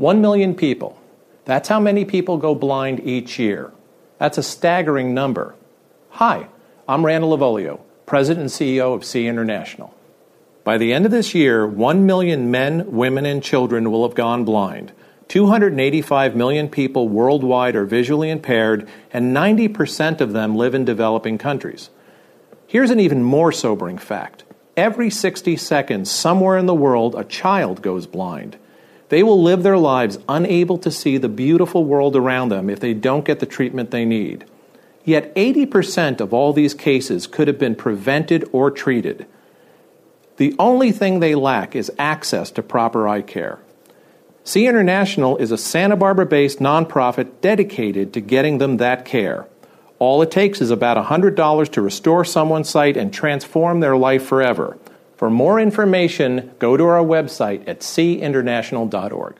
1 million people. That's how many people go blind each year. That's a staggering number. Hi, I'm Randall Lavolio, President and CEO of SEE International. By the end of this year, 1 million men, women, and children will have gone blind. 285 million people worldwide are visually impaired, and 90% of them live in developing countries. Here's an even more sobering fact every 60 seconds, somewhere in the world, a child goes blind. They will live their lives unable to see the beautiful world around them if they don't get the treatment they need. Yet 80% of all these cases could have been prevented or treated. The only thing they lack is access to proper eye care. SEE International is a Santa Barbara based nonprofit dedicated to getting them that care. All it takes is about $100 to restore someone's sight and transform their life forever. For more information, go to our website at seainternational.org.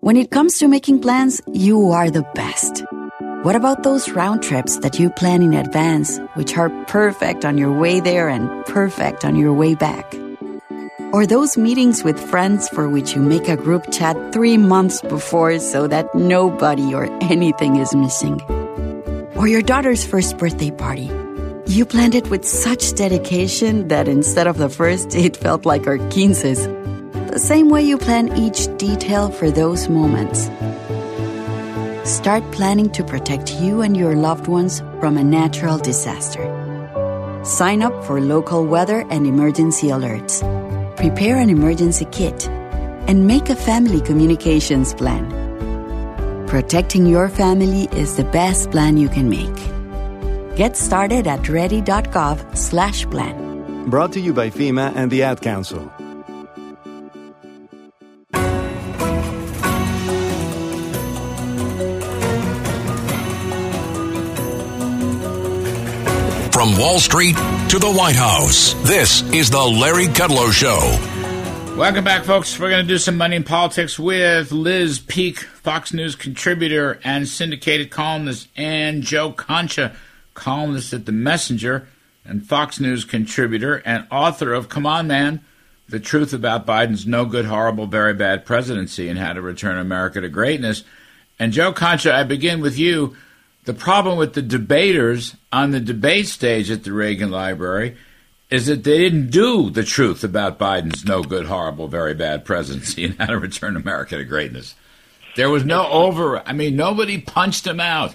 When it comes to making plans, you are the best. What about those round trips that you plan in advance, which are perfect on your way there and perfect on your way back? Or those meetings with friends for which you make a group chat three months before so that nobody or anything is missing? Or your daughter's first birthday party? You planned it with such dedication that instead of the first, it felt like our quinces. The same way you plan each detail for those moments. Start planning to protect you and your loved ones from a natural disaster. Sign up for local weather and emergency alerts. Prepare an emergency kit and make a family communications plan. Protecting your family is the best plan you can make. Get started at ready.gov slash plan. Brought to you by FEMA and the Ad Council. From Wall Street to the White House, this is the Larry Kudlow Show. Welcome back, folks. We're going to do some money in politics with Liz Peek, Fox News contributor and syndicated columnist, and Joe Concha, columnist at The Messenger and Fox News contributor and author of Come On Man, The Truth About Biden's No Good, Horrible, Very Bad Presidency and How to Return America to Greatness. And Joe Concha, I begin with you. The problem with the debaters on the debate stage at the Reagan Library is that they didn't do the truth about Biden's no good, horrible, very bad presidency and how to return America to greatness. There was no over, I mean, nobody punched him out.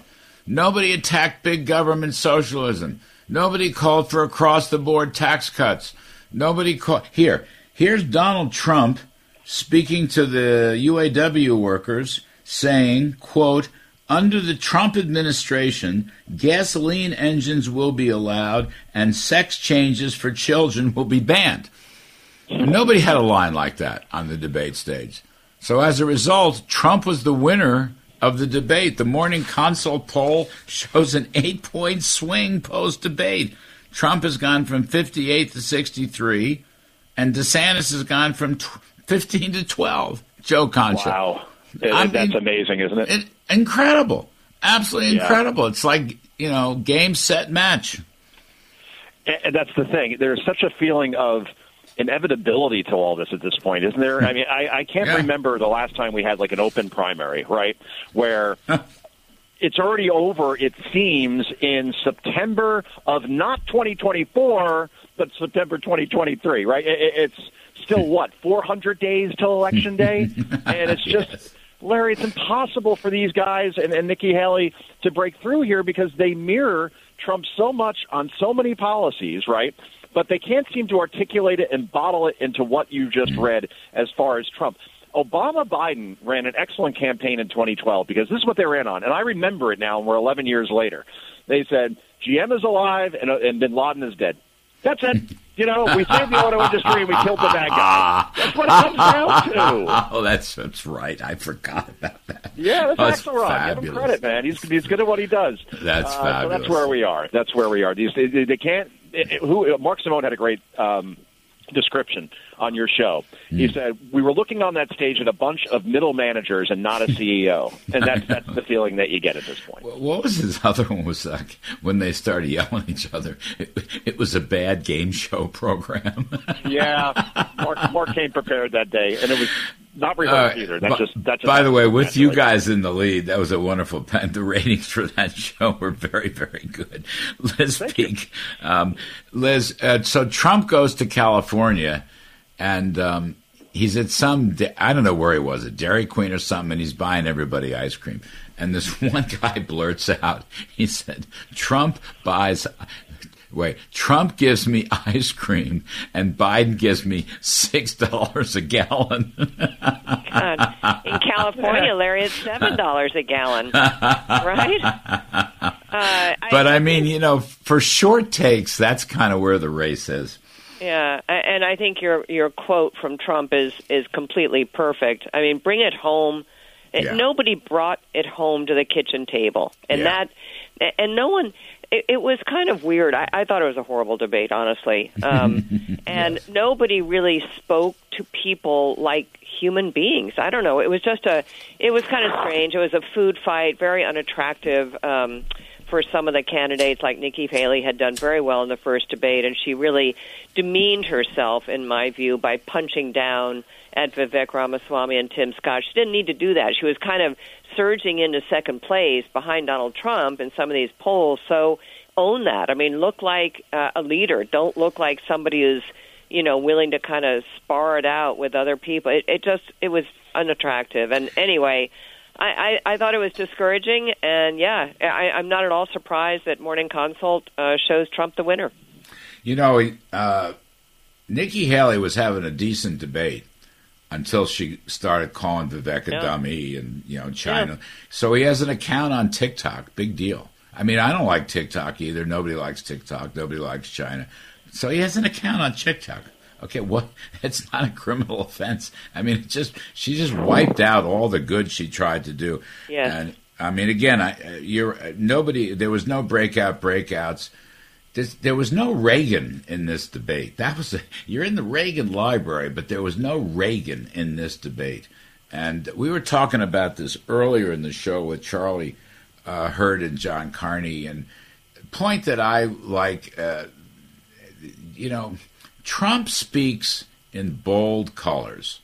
Nobody attacked big government socialism. Nobody called for across the board tax cuts. Nobody called. Here, here's Donald Trump speaking to the UAW workers saying, quote, under the Trump administration, gasoline engines will be allowed and sex changes for children will be banned. Nobody had a line like that on the debate stage. So as a result, Trump was the winner of the debate. The morning consult poll shows an eight point swing post debate. Trump has gone from 58 to 63, and DeSantis has gone from 15 to 12. Joe Concha. Wow. I that's mean, amazing, isn't it? It, incredible. Absolutely Yeah. incredible. It's like, you know, game, set, match. And that's the thing. There's such a feeling of inevitability to all this at this point, isn't there? I mean, I, I can't Yeah. remember the last time we had like an open primary, right? Where it's already over, it seems, in September of not 2024, but September 2023, right? It, it- it's still what, 400 days till Election Day? and it's just. Larry, it's impossible for these guys and, and Nikki Haley to break through here because they mirror Trump so much on so many policies, right? But they can't seem to articulate it and bottle it into what you just mm-hmm. read as far as Trump. Obama Biden ran an excellent campaign in 2012 because this is what they ran on, and I remember it now. And we're 11 years later. They said GM is alive and, uh, and Bin Laden is dead. That's it. You know, we saved the auto industry and we killed the bad guy. That's what it comes down to. Oh, that's that's right. I forgot about that. Yeah, that's Oh, it's Axelrod. Give him credit, man. He's he's good at what he does. That's uh, So fabulous. that's where we are. That's where we are. These they, they can't. It- who Mark Simone had a great um, description on your show. He Hmm. said we were looking on that stage at a bunch of middle managers and not a CEO, and that's that's the feeling that you get at this point. What was his other one? Was like when they started yelling at each other. It, it was a bad game show program. Yeah, Mark Mark came prepared that day, and it was not rehearsed right. either. That's Bu- just By the way, with you guys in the lead, that was a wonderful pen. The ratings for that show were very, very good. Liz Peek, um, Liz. Uh, so Trump goes to California, and um, he's at some I don't know where he was, a Dairy Queen or something, and he's buying everybody ice cream. And this one guy blurts out, he said, "Trump buys." Wait, Trump gives me ice cream and Biden gives me six dollars a gallon. God. In California, Larry, it's seven dollars a gallon, right? Uh, But I mean, you know, for short takes, that's kind of where the race is. Yeah, and I think your your quote from Trump is is completely perfect. I mean, bring it home. Yeah. Nobody brought it home to the kitchen table, and Yeah. that, and no one. It, it was kind of weird. I, I thought it was a horrible debate, honestly, um, and nobody really spoke to people like human beings. I don't know. It was just a. It was kind of strange. It was a food fight, very unattractive. Um, for some of the candidates, like Nikki Haley, had done very well in the first debate, and she really demeaned herself, in my view, by punching down at Vivek Ramaswamy and Tim Scott. She didn't need to do that. She was kind of surging into second place behind Donald Trump in some of these polls. So own that. I mean, look like uh, a leader. Don't look like somebody who's you know willing to kind of spar it out with other people. It, it just it was unattractive. And anyway. I, I, I thought it was discouraging, and yeah, I, I'm not at all surprised that Morning Consult uh, shows Trump the winner. You know, uh, Nikki Haley was having a decent debate until she started calling Vivek a Yeah. dummy and, you know, China. So he has an account on TikTok. Big deal. I mean, I don't like TikTok either. Nobody likes TikTok. Nobody likes China. So he has an account on TikTok. Okay, what? It's not a criminal offense. I mean, it just she just wiped out all the good she tried to do. Yes. And I mean, again, I you're nobody. There was no breakout breakouts. This, there was no Reagan in this debate. That was a, you're in the Reagan library, but there was no Reagan in this debate. And we were talking about this earlier in the show with Charlie uh, Hurt and John Carney. And the point that I like, uh, you know, Trump speaks in bold colors.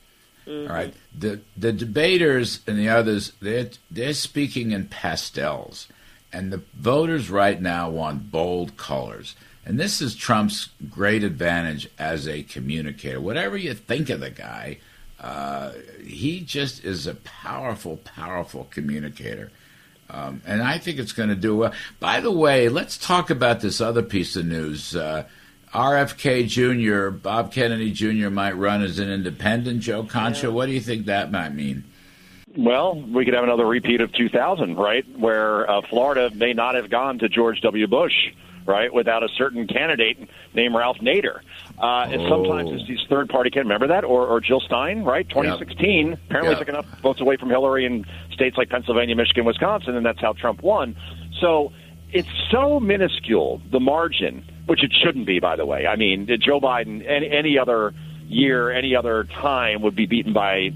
All right, the the debaters and the others they're they're speaking in pastels, and the voters right now want bold colors. And this is Trump's great advantage as a communicator. Whatever you think of the guy, uh, he just is a powerful, powerful communicator. Um, and I think it's going to do well. By the way, let's talk about this other piece of news. Uh, RFK Jr., Bob Kennedy Jr. might run as an independent. Joe Concha, what do you think that might mean? Well, we could have another repeat of 2000, right, where uh, Florida may not have gone to George W. Bush, right, without a certain candidate named Ralph Nader. Uh, And sometimes it's these third party candidates. Remember that? Or, or Jill Stein, right? 2016, apparently Yep. took enough votes away from Hillary in states like Pennsylvania, Michigan, Wisconsin, and that's how Trump won. So it's so minuscule, the margin, which it shouldn't be, by the way. I mean, Joe Biden, any, any other year, any other time, would be beaten by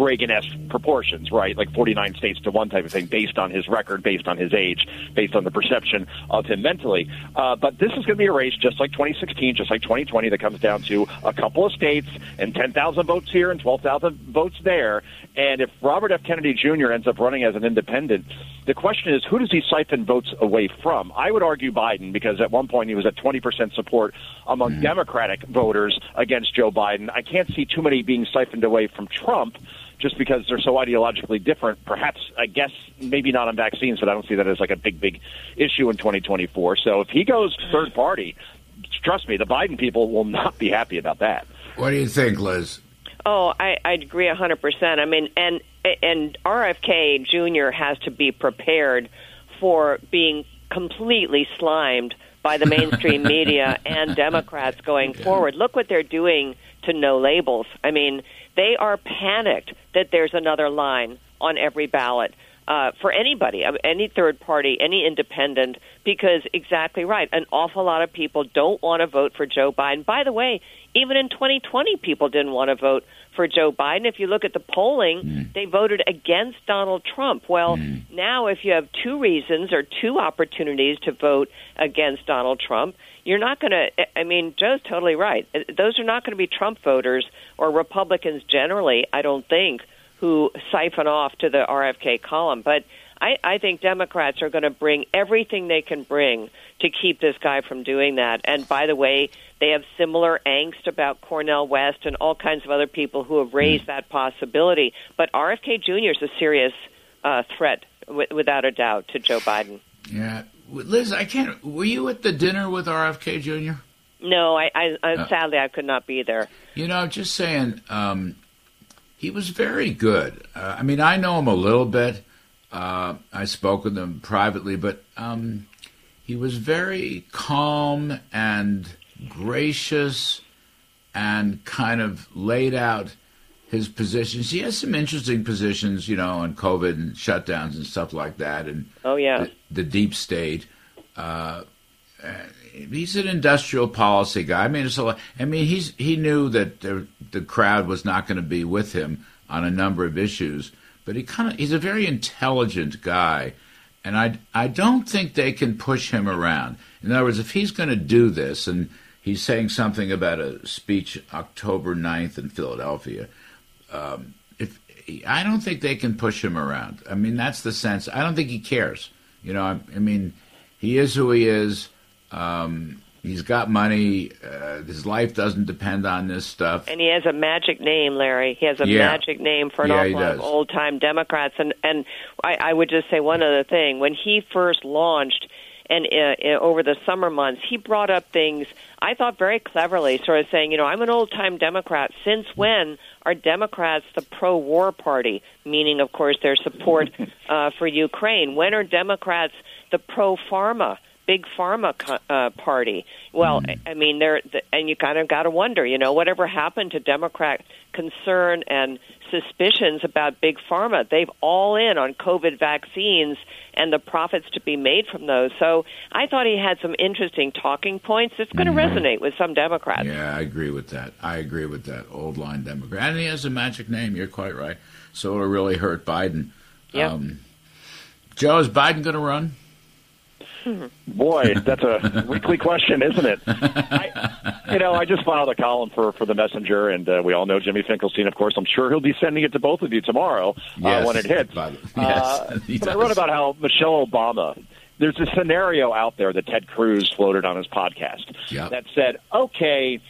Reagan-esque proportions, right? Like 49 states to one type of thing, based on his record, based on his age, based on the perception of him mentally. Uh, but this is going to be a race just like 2016, just like 2020, that comes down to a couple of states and 10,000 votes here and 12,000 votes there. And if Robert F. Kennedy Jr. ends up running as an independent, the question is who does he siphon votes away from? I would argue Biden because at one point he was at 20% support among mm. Democratic voters against Joe Biden. I can't see too many being siphoned away from Trump just because they're so ideologically different. Perhaps, I guess, maybe not on vaccines, but I don't see that as like a big, big issue in 2024. So if he goes third party, trust me, the Biden people will not be happy about that. What do you think, Liz? Oh, I, I agree 100%. I mean, and and RFK Jr. has to be prepared for being completely slimed by the mainstream media and Democrats going yeah. forward. Look what they're doing to no labels. I mean, they are panicked that there's another line on every ballot. Uh, for anybody, any third party, any independent, because exactly right. An awful lot of people don't want to vote for Joe Biden. By the way, even in 2020, people didn't want to vote for Joe Biden. If you look at the polling, mm. they voted against Donald Trump. Well, mm. now if you have two reasons or two opportunities to vote against Donald Trump, you're not going to. I mean, Joe's totally right. Those are not going to be Trump voters or Republicans generally. I don't think who siphon off to the RFK column, but. I, I think Democrats are going to bring everything they can bring to keep this guy from doing that. And by the way, they have similar angst about Cornel West and all kinds of other people who have raised mm. that possibility. But RFK Jr. is a serious uh, threat, w- without a doubt, to Joe Biden. Yeah, Liz, I can't. Were you at the dinner with RFK Jr.? No, I, I, I uh, sadly I could not be there. You know, just saying, um, he was very good. Uh, I mean, I know him a little bit. Uh, I spoke with him privately, but um, he was very calm and gracious, and kind of laid out his positions. He has some interesting positions, you know, on COVID and shutdowns and stuff like that, and oh yeah, the, the deep state. Uh, he's an industrial policy guy. I mean, it's a, I mean, he's he knew that the, the crowd was not going to be with him on a number of issues, but he kind of he's a very intelligent guy, and I I don't think they can push him around. In other words, if he's going to do this, and he's saying something about a speech October 9th in Philadelphia um, if I don't think they can push him around. I mean, that's the sense. I don't think he cares. You know, I, I mean, he is who he is. Um, he's got money. Uh, his life doesn't depend on this stuff. And he has a magic name, Larry. He has a yeah. magic name for an yeah, awful lot of old time Democrats. And and I, I would just say one other thing. When he first launched and uh, uh, over the summer months, he brought up things I thought very cleverly, sort of saying, you know, I'm an old time Democrat. Since when are Democrats the pro war party? Meaning, of course, their support uh, for Ukraine. When are Democrats the pro pharma? Big pharma uh, party. Well, mm. I mean, there, and you kind of got to wonder, you know, whatever happened to Democrat concern and suspicions about big pharma? They've all in on COVID vaccines and the profits to be made from those. So I thought he had some interesting talking points. It's going to mm. resonate with some Democrats. Yeah, I agree with that. I agree with that old line Democrat, and he has a magic name. You're quite right. So it'll really hurt Biden. Yeah. Um, Joe, is Biden going to run? Boy, that's a weekly question, isn't it? I, you know, I just filed a column for for the Messenger, and uh, we all know Jimmy Finkelstein. Of course, I'm sure he'll be sending it to both of you tomorrow yes, uh, when it hits. But, yes, uh, but I wrote about how Michelle Obama. There's a scenario out there that Ted Cruz floated on his podcast yep. that said, "Okay,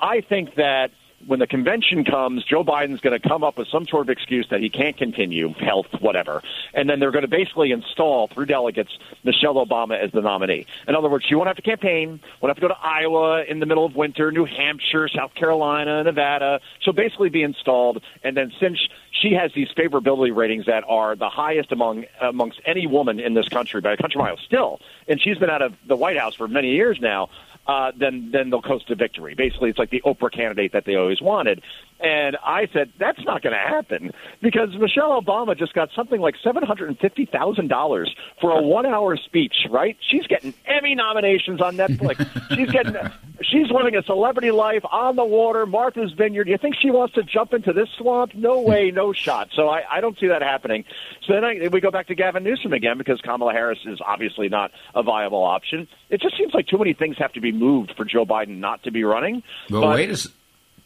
I think that." When the convention comes, Joe Biden's going to come up with some sort of excuse that he can't continue, health, whatever, and then they're going to basically install through delegates Michelle Obama as the nominee. In other words, she won't have to campaign, won't have to go to Iowa in the middle of winter, New Hampshire, South Carolina, Nevada. She'll basically be installed, and then since she has these favorability ratings that are the highest among amongst any woman in this country by a country mile still, and she's been out of the White House for many years now uh, then then they'll coast to victory. Basically, it's like the Oprah candidate that they always wanted. And I said, that's not going to happen because Michelle Obama just got something like $750,000 for a one hour speech, right? She's getting Emmy nominations on Netflix. she's getting, she's living a celebrity life on the water, Martha's Vineyard. You think she wants to jump into this swamp? No way, no shot. So I, I don't see that happening. So then I, we go back to Gavin Newsom again because Kamala Harris is obviously not a viable option. It just seems like too many things have to be moved for Joe Biden not to be running. Well, but, wait a second.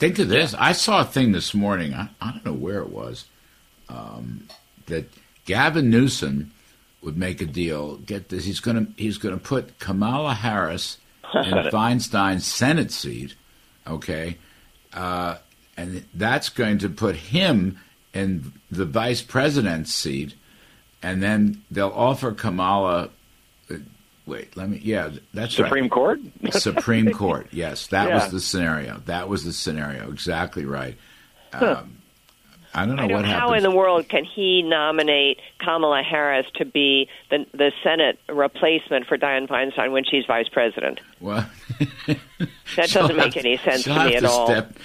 Think of this. I saw a thing this morning. I, I don't know where it was. Um, that Gavin Newsom would make a deal. Get this. He's going to he's going to put Kamala Harris in Feinstein's Senate seat. Okay, uh, and that's going to put him in the vice president's seat, and then they'll offer Kamala wait, let me. Yeah, that's Supreme right. Court. Supreme Court. Yes, that Yeah. was the scenario. That was the scenario. Exactly right. Um, I don't know I don't what know how in the world can he nominate Kamala Harris to be the the Senate replacement for Dianne Feinstein when she's vice president? well, That doesn't make any sense to me have at all. Step,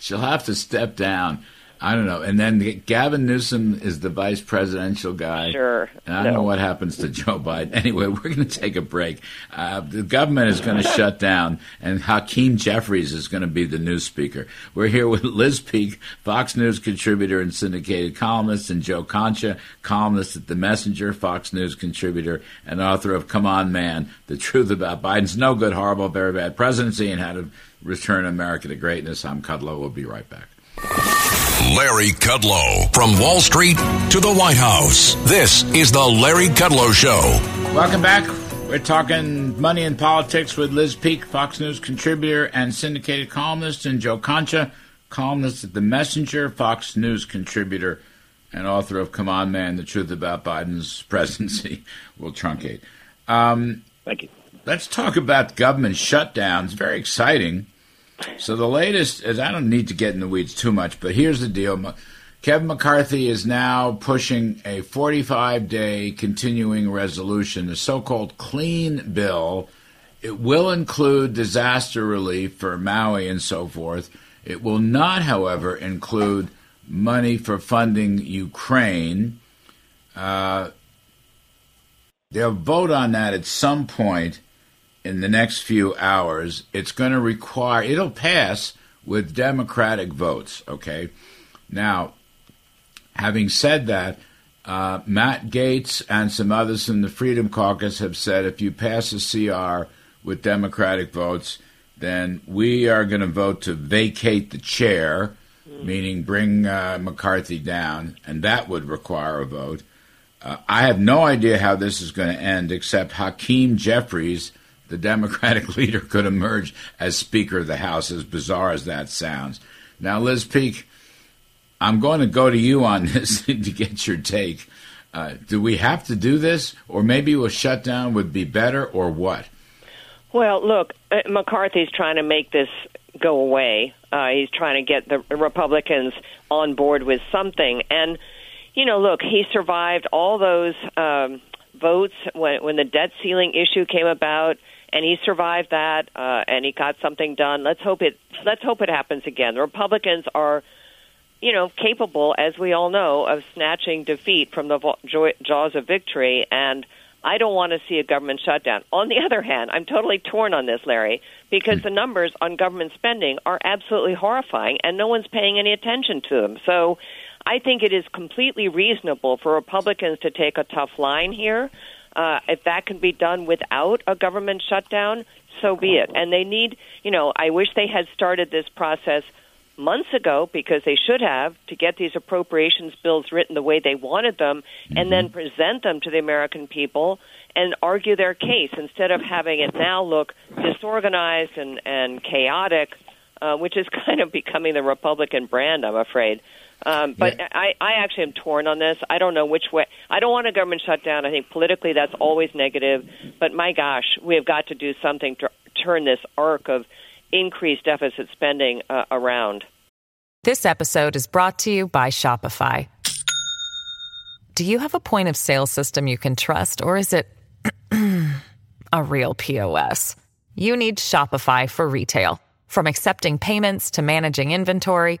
she'll have to step down. I don't know. And then Gavin Newsom is the vice presidential guy. Sure. And I don't No. know what happens to Joe Biden. Anyway, we're going to take a break. Uh, the government is going to shut down, and Hakeem Jeffries is going to be the new speaker. We're here with Liz Peek, Fox News contributor and syndicated columnist, and Joe Concha, columnist at The Messenger, Fox News contributor, and author of Come On Man, The Truth About Biden's No Good, Horrible, Very Bad Presidency and How to Return America to Greatness. I'm Kudlow. We'll be right back. Larry Kudlow. From Wall Street to the White House. This is the Larry Kudlow Show. Welcome back. We're talking money and politics with Liz Peek, Fox News contributor and syndicated columnist, and Joe Concha, columnist at The Messenger, Fox News contributor, and author of Come On Man, The Truth About Biden's Presidency. Will truncate. Um, Thank you. Let's talk about government shutdowns. Very exciting. So the latest is I don't need to get in the weeds too much, but here's the deal. Kevin McCarthy is now pushing a 45 day continuing resolution, the so called clean bill. It will include disaster relief for Maui and so forth. It will not, however, include money for funding Ukraine. Uh, they'll vote on that at some point in the next few hours. It's going to require, it'll pass with Democratic votes, okay? Now, having said that, uh, Matt Gaetz and some others in the Freedom Caucus have said if you pass a CR with Democratic votes, then we are going to vote to vacate the chair, meaning bring uh, McCarthy down, and that would require a vote. Uh, I have no idea how this is going to end, except Hakeem Jeffries, the Democratic leader, could emerge as Speaker of the House, as bizarre as that sounds. Now, Liz Peek, I'm going to go to you on this to get your take. Uh, do we have to do this, or maybe a shutdown would be better, or what? Well, look, uh, McCarthy's trying to make this go away. Uh, he's trying to get the Republicans on board with something. And, you know, look, he survived all those um, votes when, when the debt ceiling issue came about. And he survived that, uh, and he got something done. Let's hope it. Let's hope it happens again. The Republicans are, you know, capable, as we all know, of snatching defeat from the vo- jaws of victory. And I don't want to see a government shutdown. On the other hand, I'm totally torn on this, Larry, because the numbers on government spending are absolutely horrifying, and no one's paying any attention to them. So I think it is completely reasonable for Republicans to take a tough line here. Uh, if that can be done without a government shutdown, so be it. And they need, you know, I wish they had started this process months ago because they should have to get these appropriations bills written the way they wanted them and then present them to the American people and argue their case instead of having it now look disorganized and, and chaotic, uh, which is kind of becoming the Republican brand, I'm afraid. Um, but I, I actually am torn on this. I don't know which way. I don't want a government shutdown. I think politically that's always negative. But my gosh, we have got to do something to turn this arc of increased deficit spending uh, around. This episode is brought to you by Shopify. Do you have a point of sale system you can trust, or is it a real POS? You need Shopify for retail. From accepting payments to managing inventory,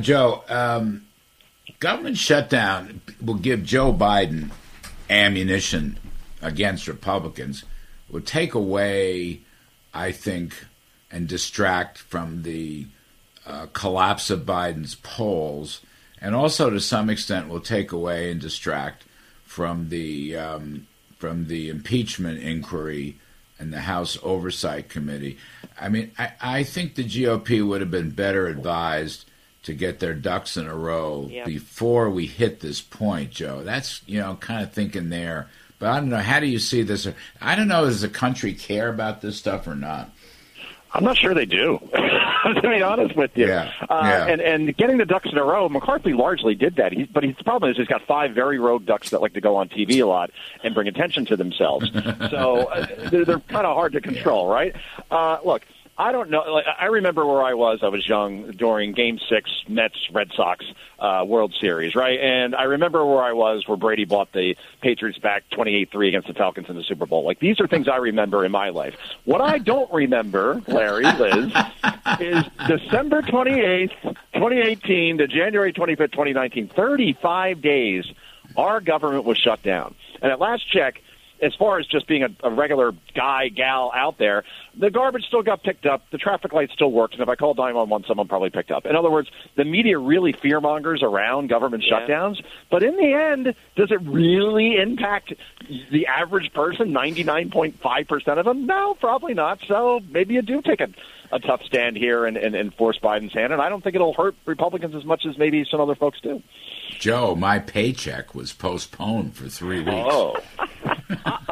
Joe, um, government shutdown will give Joe Biden ammunition against Republicans. Will take away, I think, and distract from the uh, collapse of Biden's polls, and also to some extent will take away and distract from the um, from the impeachment inquiry and the House Oversight Committee. I mean, I, I think the GOP would have been better advised to get their ducks in a row Yep. before we hit this point, Joe. That's you know kind of thinking there. But I don't know. How do you see this? I don't know. Does the country care about this stuff or not? I'm not sure they do. to be honest with you, Yeah, Uh, yeah. and and getting the ducks in a row, McCarthy largely did that. He, but he's, the problem is he's got five very rogue ducks that like to go on TV a lot and bring attention to themselves. so uh, they're, they're kind of hard to control, right? Uh, look. I don't know. Like, I remember where I was. I was young during Game Six, Mets Red Sox uh, World Series, right? And I remember where I was where Brady bought the Patriots back twenty eight three against the Falcons in the Super Bowl. Like these are things I remember in my life. What I don't remember, Larry, Liz, is December twenty eighth, twenty eighteen to January twenty fifth, twenty nineteen. Thirty five days. Our government was shut down, and at last check as far as just being a, a regular guy, gal out there, the garbage still got picked up. The traffic light still worked. And if I called 911, someone probably picked up. In other words, the media really fearmongers around government Yeah. shutdowns. But in the end, does it really impact the average person, 99.5% of them? No, probably not. So maybe you do take a, a tough stand here and, and, and force Biden's hand. And I don't think it'll hurt Republicans as much as maybe some other folks do. Joe, my paycheck was postponed for three weeks. Oh,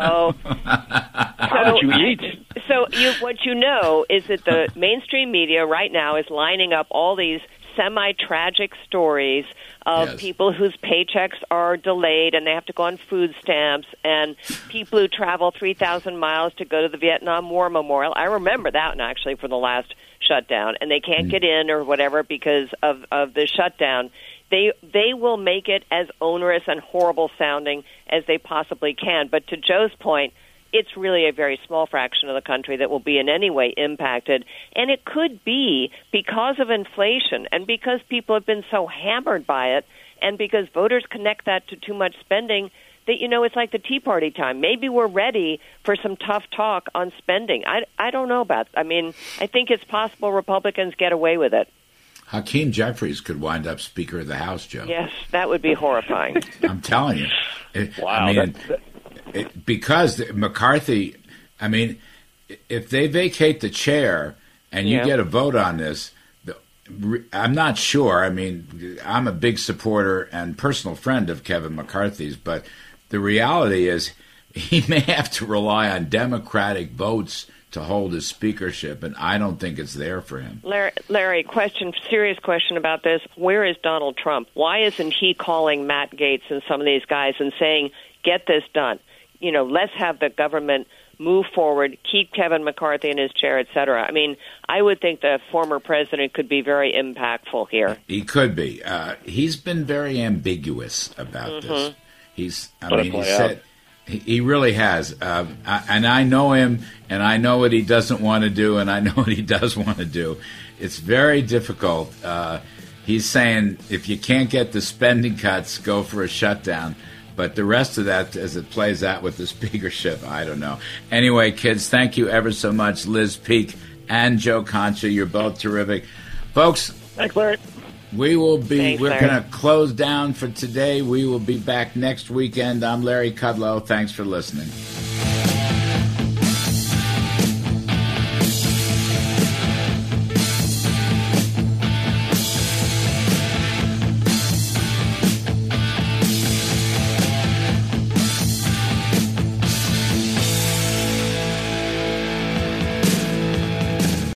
Oh, how did you eat? so you, what you know is that the mainstream media right now is lining up all these semi-tragic stories of Yes. people whose paychecks are delayed and they have to go on food stamps and people who travel 3,000 miles to go to the Vietnam War Memorial. I remember that one actually for the last shutdown and they can't mm. get in or whatever because of of the shutdown. They they will make it as onerous and horrible sounding as they possibly can. But to Joe's point, it's really a very small fraction of the country that will be in any way impacted. And it could be because of inflation and because people have been so hammered by it and because voters connect that to too much spending that, you know, it's like the Tea Party time. Maybe we're ready for some tough talk on spending. I, I don't know about I mean, I think it's possible Republicans get away with it. Hakeem Jeffries could wind up Speaker of the House, Joe. Yes, that would be horrifying. I'm telling you. It- Wow, I mean, that- it, because McCarthy, I mean, if they vacate the chair and you Yeah. get a vote on this, the, I'm not sure. I mean, I'm a big supporter and personal friend of Kevin McCarthy's, but the reality is he may have to rely on Democratic votes to hold his speakership, and I don't think it's there for him. Larry, Larry, question, serious question about this. Where is Donald Trump? Why isn't he calling Matt Gaetz and some of these guys and saying, "Get this done"? You know, let's have the government move forward, keep Kevin McCarthy in his chair, et cetera. I mean, I would think the former president could be very impactful here. He could be. Uh, he's been very ambiguous about this. He's. I Let mean, he play said he, he really has. Uh, I, and I know him, and I know what he doesn't want to do, and I know what he does want to do. It's very difficult. Uh, he's saying if you can't get the spending cuts, go for a shutdown. But the rest of that, as it plays out with the speakership, I don't know. Anyway, kids, thank you ever so much, Liz Peek and Joe Concha. You're both terrific, folks. Thanks, Larry. We will be. Thanks, we're going to close down for today. We will be back next weekend. I'm Larry Kudlow. Thanks for listening.